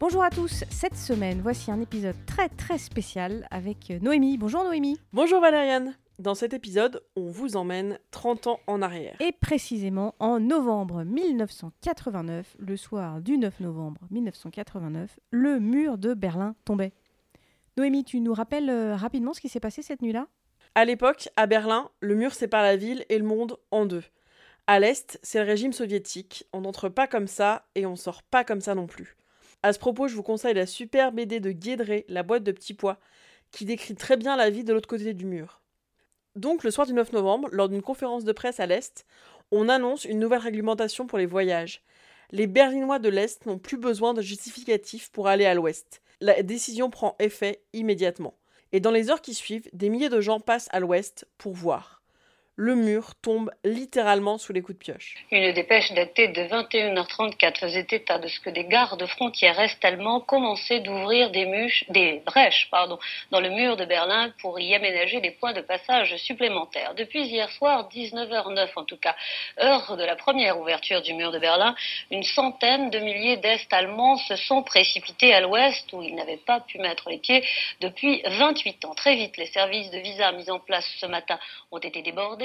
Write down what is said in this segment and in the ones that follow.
Bonjour à tous, cette semaine, voici un épisode très très spécial avec Noémie. Bonjour Noémie. Bonjour Valériane. Dans cet épisode, on vous emmène 30 ans en arrière. Et précisément en novembre 1989, le soir du 9 novembre 1989, le mur de Berlin tombait. Noémie, tu nous rappelles euh, rapidement ce qui s'est passé cette nuit-là? À l'époque, à Berlin, le mur sépare la ville et le monde en deux. À l'est, c'est le régime soviétique. On n'entre pas comme ça et on sort pas comme ça non plus. À ce propos, je vous conseille la super BD de Guédré, La boîte de petits pois, qui décrit très bien la vie de l'autre côté du mur. Donc, le soir du 9 novembre, lors d'une conférence de presse à l'Est, on annonce une nouvelle réglementation pour les voyages. Les Berlinois de l'Est n'ont plus besoin de justificatifs pour aller à l'Ouest. La décision prend effet immédiatement. Et dans les heures qui suivent, des milliers de gens passent à l'Ouest pour voir le mur tombe littéralement sous les coups de pioche. Une dépêche datée de 21h34 faisait état de ce que des gardes frontières est allemands commençaient d'ouvrir des, brèches dans le mur de Berlin pour y aménager des points de passage supplémentaires. Depuis hier soir, 19h09 en tout cas, heure de la première ouverture du mur de Berlin, une centaine de milliers d'Est allemands se sont précipités à l'ouest où ils n'avaient pas pu mettre les pieds depuis 28 ans. Très vite, les services de visa mis en place ce matin ont été débordés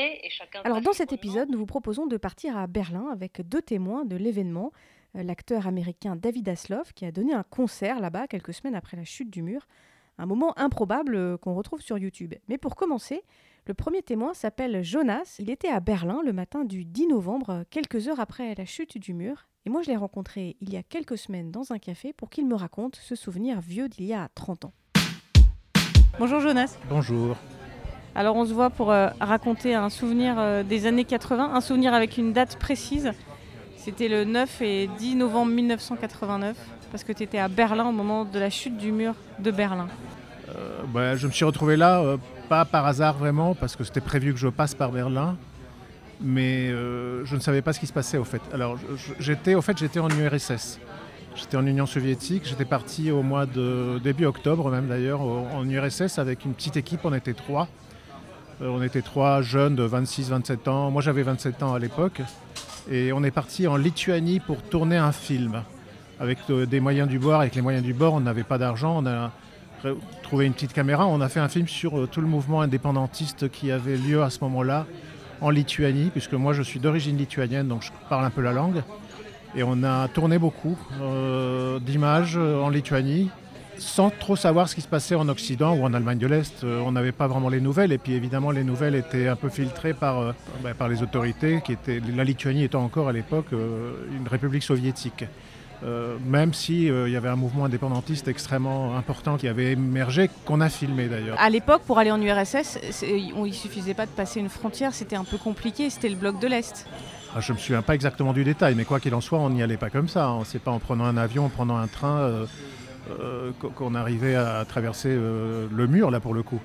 alors dans cet épisode, nous vous proposons de partir à Berlin avec deux témoins de l'événement. Euh, l'acteur américain David Hasselhoff qui a donné un concert là-bas quelques semaines après la chute du mur. Un moment improbable euh, qu'on retrouve sur YouTube. Mais pour commencer, le premier témoin s'appelle Jonas. Il était à Berlin le matin du 10 novembre, euh, quelques heures après la chute du mur. Et moi, je l'ai rencontré il y a quelques semaines dans un café pour qu'il me raconte ce souvenir vieux d'il y a 30 ans. Bonjour Jonas. Bonjour. Alors on se voit pour euh, raconter un souvenir euh, des années 80, un souvenir avec une date précise. C'était le 9 et 10 novembre 1989, parce que tu étais à Berlin au moment de la chute du mur de Berlin. Euh, bah, je me suis retrouvé là, pas par hasard vraiment, parce que c'était prévu que je passe par Berlin, mais je ne savais pas ce qui se passait au fait. Alors j'étais, au fait, j'étais en URSS. J'étais en Union soviétique, j'étais parti au mois de début octobre même d'ailleurs en URSS avec une petite équipe, on était trois. Euh, on était trois jeunes de 26-27 ans. Moi, j'avais 27 ans à l'époque. Et on est parti en Lituanie pour tourner un film. Avec euh, des moyens du bord. Avec les moyens du bord, on n'avait pas d'argent. On a trouvé une petite caméra. On a fait un film sur euh, tout le mouvement indépendantiste qui avait lieu à ce moment-là en Lituanie, puisque moi, je suis d'origine lituanienne, donc je parle un peu la langue. Et on a tourné beaucoup d'images en Lituanie sans trop savoir ce qui se passait en Occident ou en Allemagne de l'Est. Euh, on n'avait pas vraiment les nouvelles et puis évidemment les nouvelles étaient un peu filtrées par, euh, bah, par les autorités, qui étaient, la Lituanie étant encore à l'époque euh, une république soviétique. même s'il il y avait un mouvement indépendantiste extrêmement important qui avait émergé, qu'on a filmé d'ailleurs. À l'époque, pour aller en URSS, il ne suffisait pas de passer une frontière, c'était un peu compliqué, c'était le bloc de l'Est. Ah, je ne me souviens pas exactement du détail, mais quoi qu'il en soit, on n'y allait pas comme ça. Hein. C'est pas en prenant un avion, en prenant un train. Euh, qu'on arrivait à traverser euh, le mur, là, pour le coup.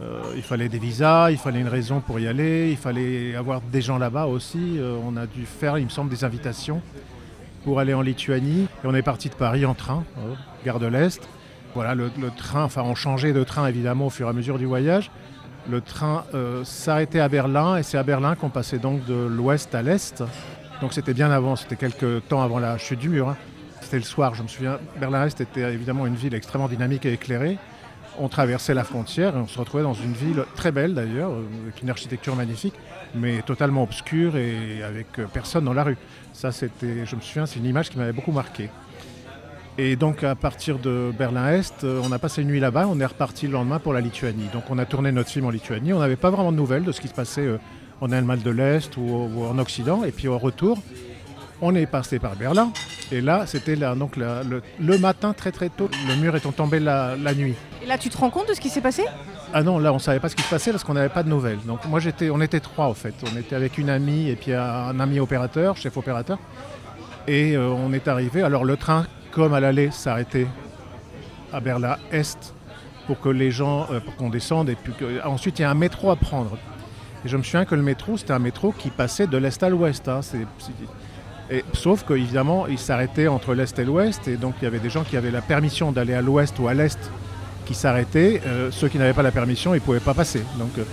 Euh, il fallait des visas, il fallait une raison pour y aller, il fallait avoir des gens là-bas aussi. on a dû faire, il me semble, des invitations pour aller en Lituanie. Et on est parti de Paris en train, gare de l'Est. Voilà, le, train, enfin, on changeait de train évidemment au fur et à mesure du voyage. Le train s'arrêtait à Berlin et c'est à Berlin qu'on passait donc de l'ouest à l'est. Donc c'était bien avant, c'était quelques temps avant la chute du mur. Hein. C'était le soir, je me souviens. Berlin-Est était évidemment une ville extrêmement dynamique et éclairée. On traversait la frontière et on se retrouvait dans une ville très belle d'ailleurs, euh, avec une architecture magnifique, mais totalement obscure et avec euh, personne dans la rue. Ça, c'était, je me souviens, c'est une image qui m'avait beaucoup marqué. Et donc à partir de Berlin-Est, euh, on a passé une nuit là-bas, on est reparti le lendemain pour la Lituanie. Donc on a tourné notre film en Lituanie, on n'avait pas vraiment de nouvelles de ce qui se passait en Allemagne de l'Est ou, en Occident. Et puis au retour, on est passé par Berlin. Et là, c'était donc le, matin très très tôt. Le mur étant tombé la, nuit. Et là, tu te rends compte de ce qui s'est passé? Ah non, là, on savait pas ce qui se passait parce qu'on n'avait pas de nouvelles. Donc moi, j'étais, on était trois en fait. On était avec une amie et puis un ami opérateur, chef opérateur. Et euh, on est arrivé. Alors le train, comme à l'aller, s'arrêtait à Berlin Est pour que les gens, euh, pour qu'on descende. Et puis ensuite, il y a un métro à prendre. Et je me souviens que le métro, c'était un métro qui passait de l'est à l'ouest. Hein. C'est, sauf qu'évidemment, il s'arrêtait entre l'Est et l'Ouest, et donc il y avait des gens qui avaient la permission d'aller à l'Ouest ou à l'Est qui s'arrêtaient. Euh, ceux qui n'avaient pas la permission, ils ne pouvaient pas passer. Donc euh,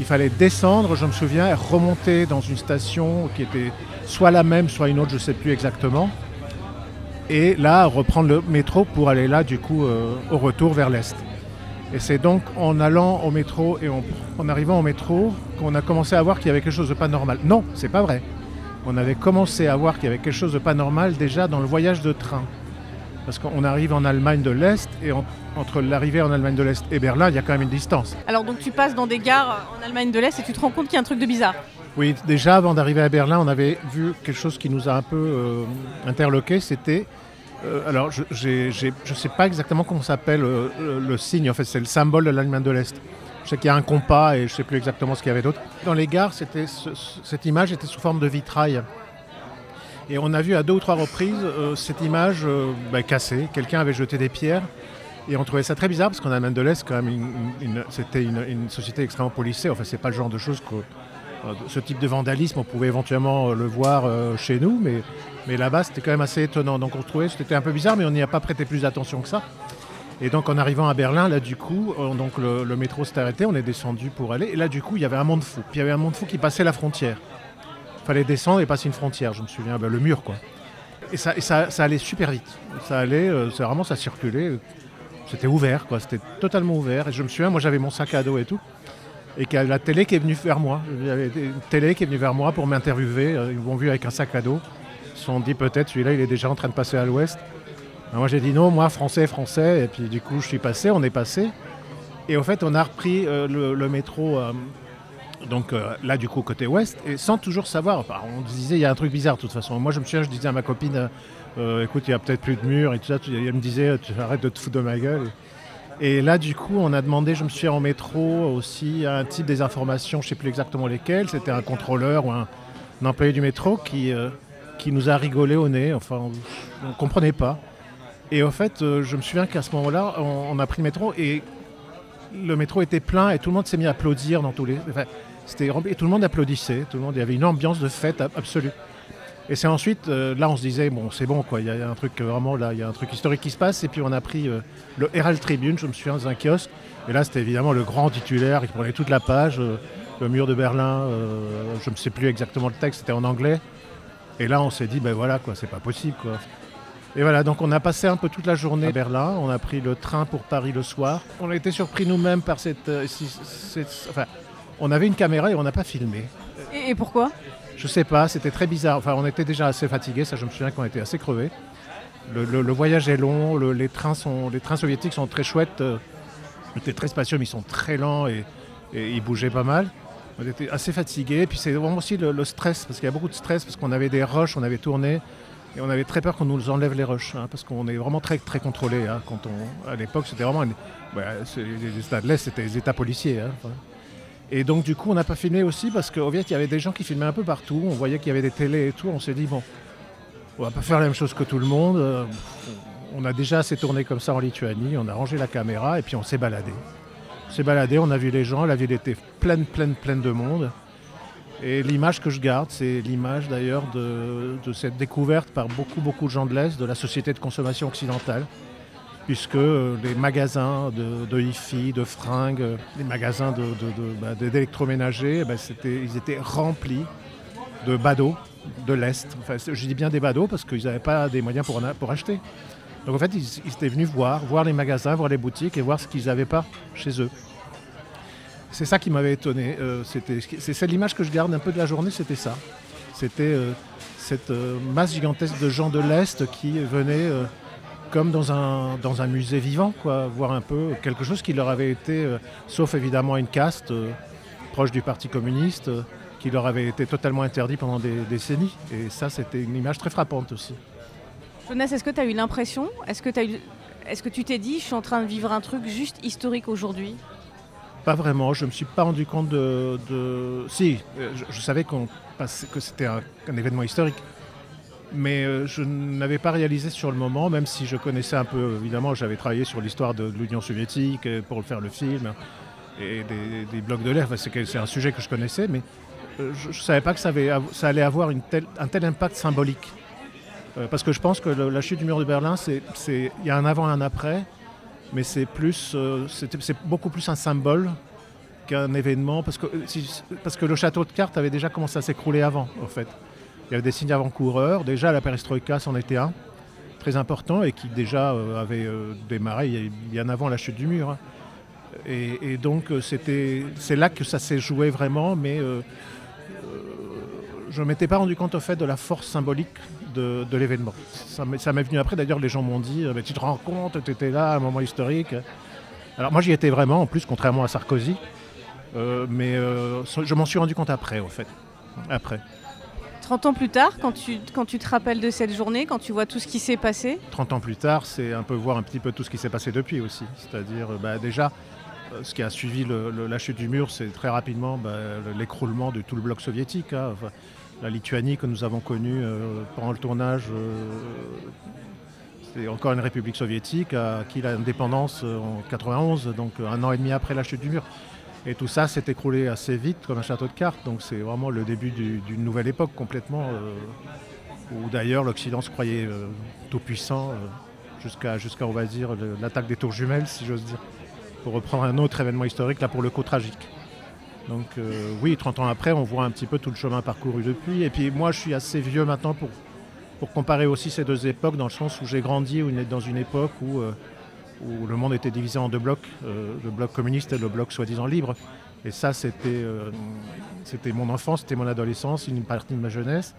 il fallait descendre, je me souviens, remonter dans une station qui était soit la même, soit une autre, je ne sais plus exactement. et là reprendre le métro pour aller là du coup euh, au retour vers l'est. Et c'est donc en allant au métro et en, arrivant au métro qu'on a commencé à voir qu'il y avait quelque chose de pas normal. Non, c'est pas vrai. On avait commencé à voir qu'il y avait quelque chose de pas normal déjà dans le voyage de train. Parce qu'on arrive en Allemagne de l'Est et entre l'arrivée en Allemagne de l'Est et Berlin, il y a quand même une distance. Alors donc tu passes dans des gares en Allemagne de l'Est et tu te rends compte qu'il y a un truc de bizarre. Oui, déjà avant d'arriver à Berlin, on avait vu quelque chose qui nous a un peu euh, interloqué. C'était, euh, alors je ne sais pas exactement comment s'appelle euh, le signe. En fait, c'est le symbole de l'Allemagne de l'Est. Je sais qu'il y a un compas et je ne sais plus exactement ce qu'il y avait d'autre. Dans les gares, cette image était sous forme de vitrail. Et on a vu à deux ou trois reprises euh, cette image euh, bah, cassée. Quelqu'un avait jeté des pierres. Et on trouvait ça très bizarre parce qu'en Allemagne de l'Est, c'était une, société extrêmement policée. Enfin, c'est pas le genre de choses que. Euh, ce type de vandalisme, on pouvait éventuellement le voir chez nous, mais, mais là-bas, c'était quand même assez étonnant. Donc on trouvait c'était un peu bizarre, mais on n'y a pas prêté plus d'attention que ça. Et donc en arrivant à Berlin, là du coup, donc le, métro s'est arrêté, on est descendu pour aller. Et là du coup, il y avait un monde fou. Puis il y avait un monde fou qui passait la frontière fallait descendre et passer une frontière, je me souviens, ben, le mur quoi. Et, ça, ça, allait super vite. Ça allait, euh, vraiment ça circulait. C'était ouvert quoi, c'était totalement ouvert. Et je me souviens, moi j'avais mon sac à dos et tout. Et qu'il y a la télé qui est venue vers moi. Il y avait une télé qui est venue vers moi pour m'interviewer. Ils m'ont vu avec un sac à dos. Ils se sont dit peut-être celui-là il est déjà en train de passer à l'ouest. Moi j'ai dit non, moi français, français. Et puis du coup je suis passé, on est passé. Et au fait on a repris euh, le, métro euh, donc euh, là, du coup, côté ouest, et sans toujours savoir. on disait, il y a un truc bizarre, de toute façon. Moi, je me souviens, je disais à ma copine, écoute, il y a peut-être plus de murs et tout ça. Elle me disait, tu arrêtes de te foutre de ma gueule. Et là, du coup, on a demandé, je me souviens, en métro aussi, un type des informations, je ne sais plus exactement lesquelles. C'était un contrôleur ou un, employé du métro qui, qui nous a rigolé au nez. Enfin, on ne comprenait pas. Et au fait, je me souviens qu'à ce moment-là, on, a pris le métro et le métro était plein et tout le monde s'est mis à applaudir dans tous les. C'était et tout le monde applaudissait, tout le monde, il y avait une ambiance de fête absolue. Et c'est ensuite, euh, là on se disait, bon c'est bon quoi, il y, a un truc euh, vraiment là, il y a un truc historique qui se passe. Et puis on a pris euh, le Herald Tribune, je me souviens, dans un kiosque. Et là c'était évidemment le grand titulaire qui prenait toute la page, le mur de Berlin, je ne sais plus exactement le texte, c'était en anglais. Et là on s'est dit, ben voilà quoi, c'est pas possible quoi. Et voilà, donc on a passé un peu toute la journée à Berlin, on a pris le train pour Paris le soir. On a été surpris nous-mêmes par cette, cette, enfin, on avait une caméra et on n'a pas filmé. Et, pourquoi? Je sais pas, c'était très bizarre. Enfin, on était déjà assez fatigués, ça je me souviens qu'on était assez crevés. Le, voyage est long, les, trains sont, les trains soviétiques sont très chouettes, euh, ils étaient très spacieux, mais ils sont très lents et, ils bougeaient pas mal. On était assez fatigués, puis c'est vraiment aussi le, stress, parce qu'il y a beaucoup de stress, parce qu'on avait des rushs, on avait tourné, et on avait très peur qu'on nous enlève les rushs, hein, parce qu'on est vraiment très, très contrôlé. Hein, quand on, à l'époque, c'était vraiment. les États de l'Est, c'était les États policiers. Hein, et donc, du coup, on n'a pas filmé aussi parce qu'au Viet, il y avait des gens qui filmaient un peu partout. On voyait qu'il y avait des télés et tout. On s'est dit, bon, on va pas faire la même chose que tout le monde. Euh, on a déjà assez tourné comme ça en Lituanie. On a rangé la caméra et puis on s'est baladé. On s'est baladé, on a vu les gens. La ville était pleine, pleine, pleine de monde. Et l'image que je garde, c'est l'image d'ailleurs de, cette découverte par beaucoup, beaucoup de gens de l'Est de la société de consommation occidentale puisque euh, les magasins de, de hi de fringues, les magasins d'électroménager, bah, ils étaient remplis de badauds de l'Est. Enfin, je dis bien des badauds parce qu'ils n'avaient pas des moyens pour, pour acheter. Donc en fait, ils, étaient venus voir, voir les magasins, voir les boutiques et voir ce qu'ils n'avaient pas chez eux. C'est ça qui m'avait étonné. Euh, c'est l'image que je garde un peu de la journée, c'était ça. C'était euh, cette masse gigantesque de gens de l'Est qui venaient comme dans un, musée vivant, quoi, voir un peu quelque chose qui leur avait été, euh, sauf évidemment une caste euh, proche du Parti communiste, euh, qui leur avait été totalement interdit pendant des décennies. Et ça, c'était une image très frappante aussi. Jonas, est-ce que tu as eu l'impression, eu, est-ce que tu t'es dit, je suis en train de vivre un truc juste historique aujourd'hui? Pas vraiment, je ne me suis pas rendu compte de... Si, je, savais que c'était un événement historique, mais euh, je n'avais pas réalisé sur le moment, même si je connaissais un peu, évidemment, j'avais travaillé sur l'histoire de, l'Union soviétique euh, pour faire le film et des, blocs de l'air, c'est un sujet que je connaissais, mais euh, je ne savais pas que ça, allait avoir un tel impact symbolique. parce que je pense que la chute du mur de Berlin, il y a un avant et un après, mais c'est beaucoup plus un symbole qu'un événement, parce que, parce que le château de cartes avait déjà commencé à s'écrouler avant, en fait. Il y avait des signes avant-coureurs. Déjà, la perestroïka, c'en était un. très important et qui déjà avait démarré bien avant la chute du mur. Hein. Et, donc c'était, c'est là que ça s'est joué vraiment, mais je ne m'étais pas rendu compte au fait de la force symbolique de, l'événement. Ça m'est venu après, d'ailleurs les gens m'ont dit, tu te rends compte, tu étais là à un moment historique. Alors moi j'y étais vraiment, en plus, contrairement à Sarkozy. Euh, mais euh, je m'en suis rendu compte après, au fait. Après. 30 ans plus tard, quand tu, quand tu te rappelles de cette journée, quand tu vois tout ce qui s'est passé? 30 ans plus tard, c'est un peu voir un petit peu tout ce qui s'est passé depuis aussi. C'est-à-dire, bah, déjà, euh, ce qui a suivi la chute du mur, c'est très rapidement bah, l'écroulement de tout le bloc soviétique. Hein. La Lituanie que nous avons connue pendant le tournage, c'est encore une république soviétique, a acquis l'indépendance en 91, donc un an et demi après la chute du mur. Et tout ça s'est écroulé assez vite comme un château de cartes. Donc c'est vraiment le début d'une nouvelle époque complètement, euh, où d'ailleurs l'Occident se croyait euh, tout puissant euh, jusqu'à, va dire, l'attaque des tours jumelles, si j'ose dire. Pour reprendre un autre événement historique, là pour le coup tragique. Donc oui, 30 ans après, on voit un petit peu tout le chemin parcouru depuis. Et puis moi, je suis assez vieux maintenant pour, comparer aussi ces deux époques, dans le sens où j'ai grandi dans une époque où où le monde était divisé en deux blocs, euh, le bloc communiste et le bloc soi-disant libre. Et ça, c'était euh, mon enfance, c'était mon adolescence, une partie de ma jeunesse.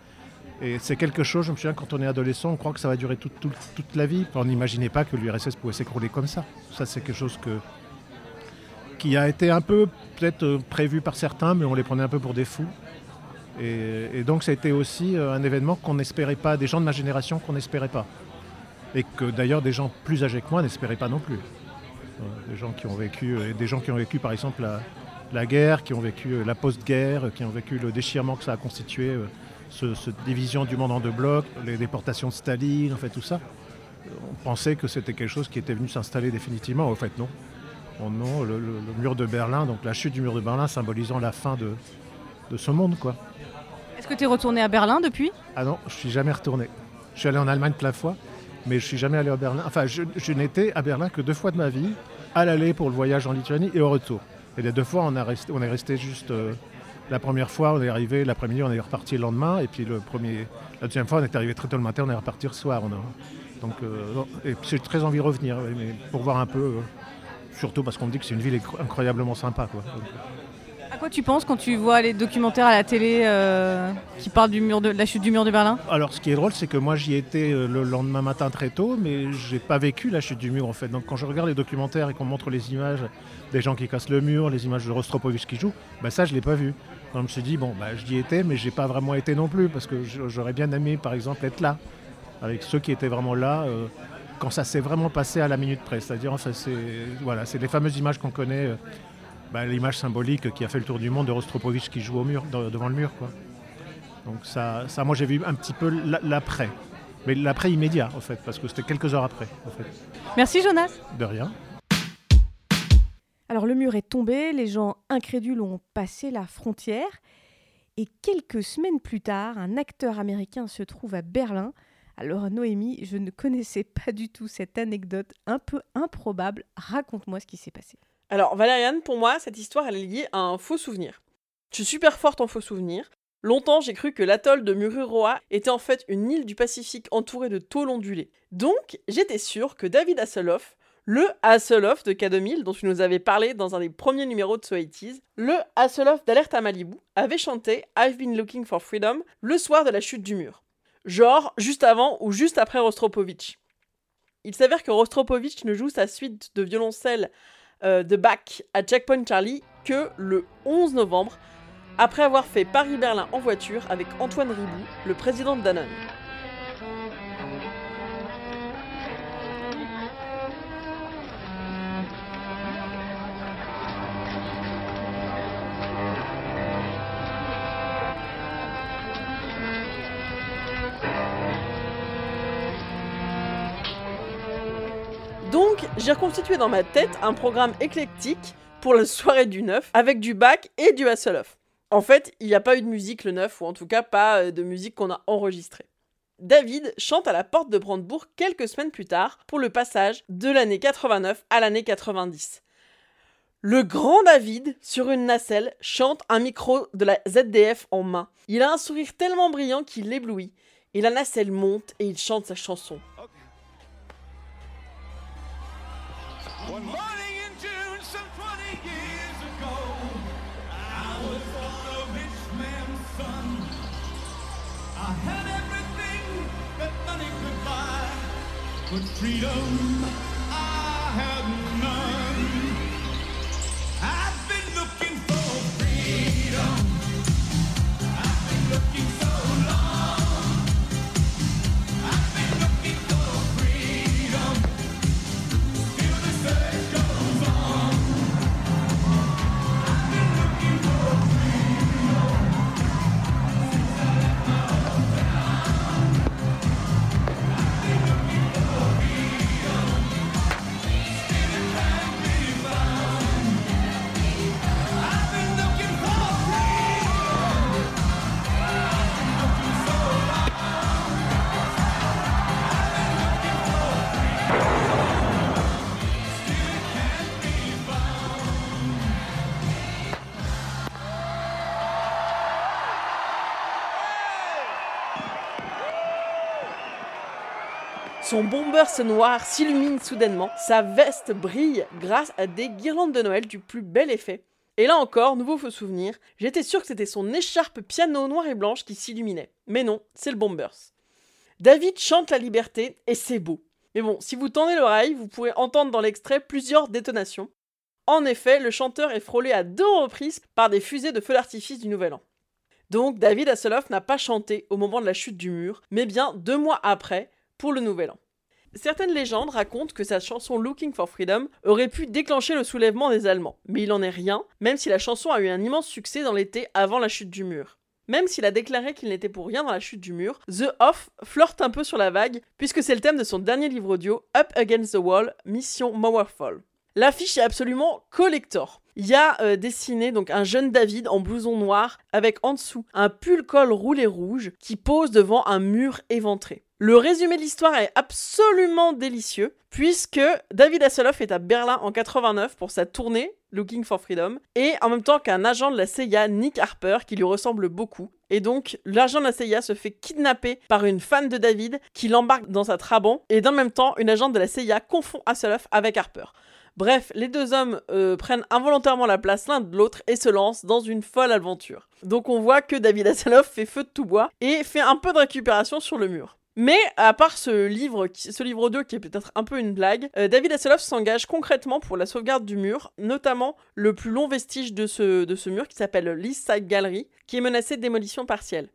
Et c'est quelque chose, je me souviens, quand on est adolescent, on croit que ça va durer toute, la vie. On n'imaginait pas que l'URSS pouvait s'écrouler comme ça. Ça, c'est quelque chose que, qui a été un peu peut-être euh, prévu par certains, mais on les prenait un peu pour des fous. Et, donc, ça a été aussi un événement qu'on n'espérait pas, des gens de ma génération qu'on n'espérait pas et que d'ailleurs des gens plus âgés que moi n'espéraient pas non plus. Euh, des gens qui ont vécu, euh, par exemple la, guerre, qui ont vécu euh, la post-guerre, qui ont vécu le déchirement que ça a constitué, cette division du monde en deux blocs, les déportations de Staline, en fait tout ça. On pensait que c'était quelque chose qui était venu s'installer définitivement, en fait non. Non, le, mur de Berlin, donc la chute du mur de Berlin symbolisant la fin de, de ce monde quoi. Est-ce que tu es retourné à Berlin depuis? Ah non, je suis jamais retourné. Je suis allé en Allemagne plein fois, mais je suis jamais allé à Berlin. Enfin, je, n'étais à Berlin que deux fois de ma vie, à l'aller pour le voyage en Lituanie et au retour. Et les deux fois, on, a resté, on est resté juste. Euh, la première fois, on est arrivé l'après-midi, on est reparti le lendemain. Et puis le premier, la deuxième fois, on est arrivé très tôt le matin, on est reparti le soir. On donc, euh, et j'ai très envie de revenir, mais pour voir un peu. Euh, surtout parce qu'on me dit que c'est une ville incroyablement sympa. Quoi quoi tu penses quand tu vois les documentaires à la télé euh, qui parlent du mur de, la chute du mur de Berlin? Alors, ce qui est drôle, c'est que moi, j'y étais euh, le lendemain matin très tôt, mais j'ai pas vécu la chute du mur en fait. Donc, quand je regarde les documentaires et qu'on montre les images des gens qui cassent le mur, les images de Rostropovich qui joue, bah ça, je l'ai pas vu. Donc, je me suis dit bon, bah, j'y étais, mais j'ai pas vraiment été non plus parce que j'aurais bien aimé, par exemple, être là avec ceux qui étaient vraiment là. Euh, quand ça s'est vraiment passé à la minute près, c'est-à-dire, c'est voilà, c'est les fameuses images qu'on connaît bah, l'image symbolique qui a fait le tour du monde de Rostropovich qui joue au mur, devant le mur. Quoi. Donc ça, ça moi j'ai vu un petit peu l'après. Mais l'après immédiat, en fait, parce que c'était quelques heures après. En fait. Merci Jonas. De rien. Alors le mur est tombé, les gens incrédules ont passé la frontière. Et quelques semaines plus tard, un acteur américain se trouve à Berlin. Alors Noémie, je ne connaissais pas du tout cette anecdote un peu improbable. Raconte-moi ce qui s'est passé. Alors, Valériane, pour moi, cette histoire, elle est liée à un faux souvenir. Je suis super forte en faux souvenirs. Longtemps, j'ai cru que l'atoll de Mururoa était en fait une île du Pacifique entourée de tôles ondulées. Donc, j'étais sûre que David Hasselhoff, le Hasselhoff de K2000, dont tu nous avais parlé dans un des premiers numéros de So le Hasselhoff d'Alerte à Malibu, avait chanté I've been looking for freedom le soir de la chute du mur. Genre, juste avant ou juste après Rostropovich. Il s'avère que Rostropovich ne joue sa suite de violoncelle euh, de Bach à Checkpoint Charlie que le 11 novembre, après avoir fait Paris-Berlin en voiture avec Antoine Ribou, le président de Danone. J'ai reconstitué dans ma tête un programme éclectique pour la soirée du 9 avec du bac et du Hasselhoff. En fait, il n'y a pas eu de musique le 9, ou en tout cas pas euh, de musique qu'on a enregistrée. David chante à la porte de Brandebourg quelques semaines plus tard pour le passage de l'année 89 à l'année 90. Le grand David, sur une nacelle, chante un micro de la ZDF en main. Il a un sourire tellement brillant qu'il l'éblouit, et la nacelle monte et il chante sa chanson. One morning in June, some 20 years ago, I was born a rich man's son. I had everything that money could buy, but freedom I had none. I've been looking for freedom. I've been looking so Son bomberse noir s'illumine soudainement, sa veste brille grâce à des guirlandes de Noël du plus bel effet. Et là encore, nouveau faux souvenir, j'étais sûr que c'était son écharpe piano noir et blanche qui s'illuminait. Mais non, c'est le bomberse. David chante la liberté et c'est beau. Mais bon, si vous tendez l'oreille, vous pourrez entendre dans l'extrait plusieurs détonations. En effet, le chanteur est frôlé à deux reprises par des fusées de feu d'artifice du Nouvel An. Donc David Hasselhoff n'a pas chanté au moment de la chute du mur, mais bien deux mois après, le Nouvel An. Certaines légendes racontent que sa chanson Looking for Freedom aurait pu déclencher le soulèvement des Allemands, mais il en est rien, même si la chanson a eu un immense succès dans l'été avant la chute du mur. Même s'il a déclaré qu'il n'était pour rien dans la chute du mur, The Off flirte un peu sur la vague, puisque c'est le thème de son dernier livre audio, Up Against the Wall, Mission Mowerfall. L'affiche est absolument collector. Il a euh, dessiné donc un jeune David en blouson noir avec en dessous un pull col roulé rouge qui pose devant un mur éventré. Le résumé de l'histoire est absolument délicieux puisque David Hasselhoff est à Berlin en 89 pour sa tournée Looking for Freedom et en même temps qu'un agent de la CIA, Nick Harper, qui lui ressemble beaucoup. Et donc, l'agent de la CIA se fait kidnapper par une fan de David qui l'embarque dans sa Trabant et dans le même temps, une agente de la CIA confond Hasselhoff avec Harper. Bref, les deux hommes euh, prennent involontairement la place l'un de l'autre et se lancent dans une folle aventure. Donc on voit que David Hasselhoff fait feu de tout bois et fait un peu de récupération sur le mur. Mais à part ce livre, ce audio qui est peut-être un peu une blague, euh, David Hasselhoff s'engage concrètement pour la sauvegarde du mur, notamment le plus long vestige de ce, mur qui s'appelle l'East Side Gallery, qui est menacé de démolition partielle.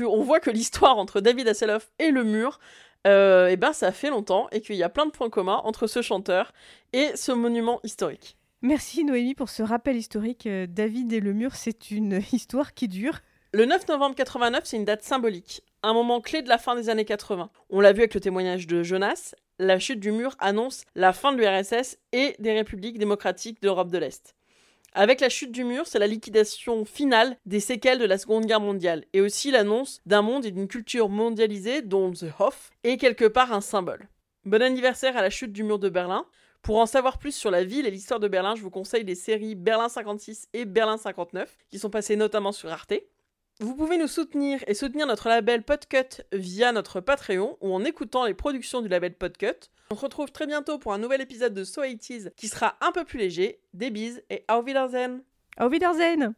On voit que l'histoire entre David Hasselhoff et le mur, euh, eh ben ça fait longtemps et qu'il y a plein de points communs entre ce chanteur et ce monument historique. Merci Noémie pour ce rappel historique. Euh, David et le mur, c'est une histoire qui dure. Le 9 novembre 89, c'est une date symbolique, un moment clé de la fin des années 80. On l'a vu avec le témoignage de Jonas, la chute du mur annonce la fin de l'URSS et des républiques démocratiques d'Europe de l'Est. Avec la chute du mur, c'est la liquidation finale des séquelles de la Seconde Guerre mondiale, et aussi l'annonce d'un monde et d'une culture mondialisée dont The Hof est quelque part un symbole. Bon anniversaire à la chute du mur de Berlin. Pour en savoir plus sur la ville et l'histoire de Berlin, je vous conseille les séries Berlin 56 et Berlin 59, qui sont passées notamment sur Arte. Vous pouvez nous soutenir et soutenir notre label Podcut via notre Patreon ou en écoutant les productions du label Podcut. On se retrouve très bientôt pour un nouvel épisode de So 80s qui sera un peu plus léger. Des bises et au Wiedersehen Au Wiedersehen